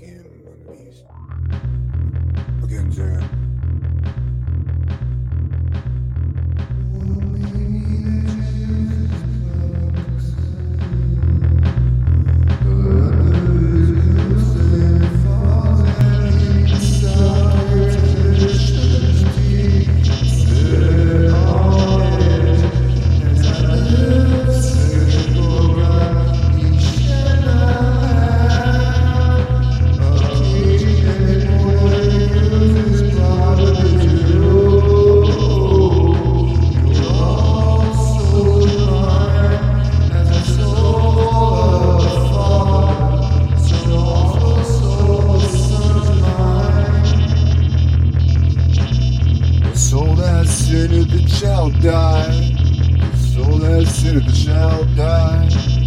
Begin, mein Mies. Soul has sinned, it shall die. Soul has sinned, it shall die.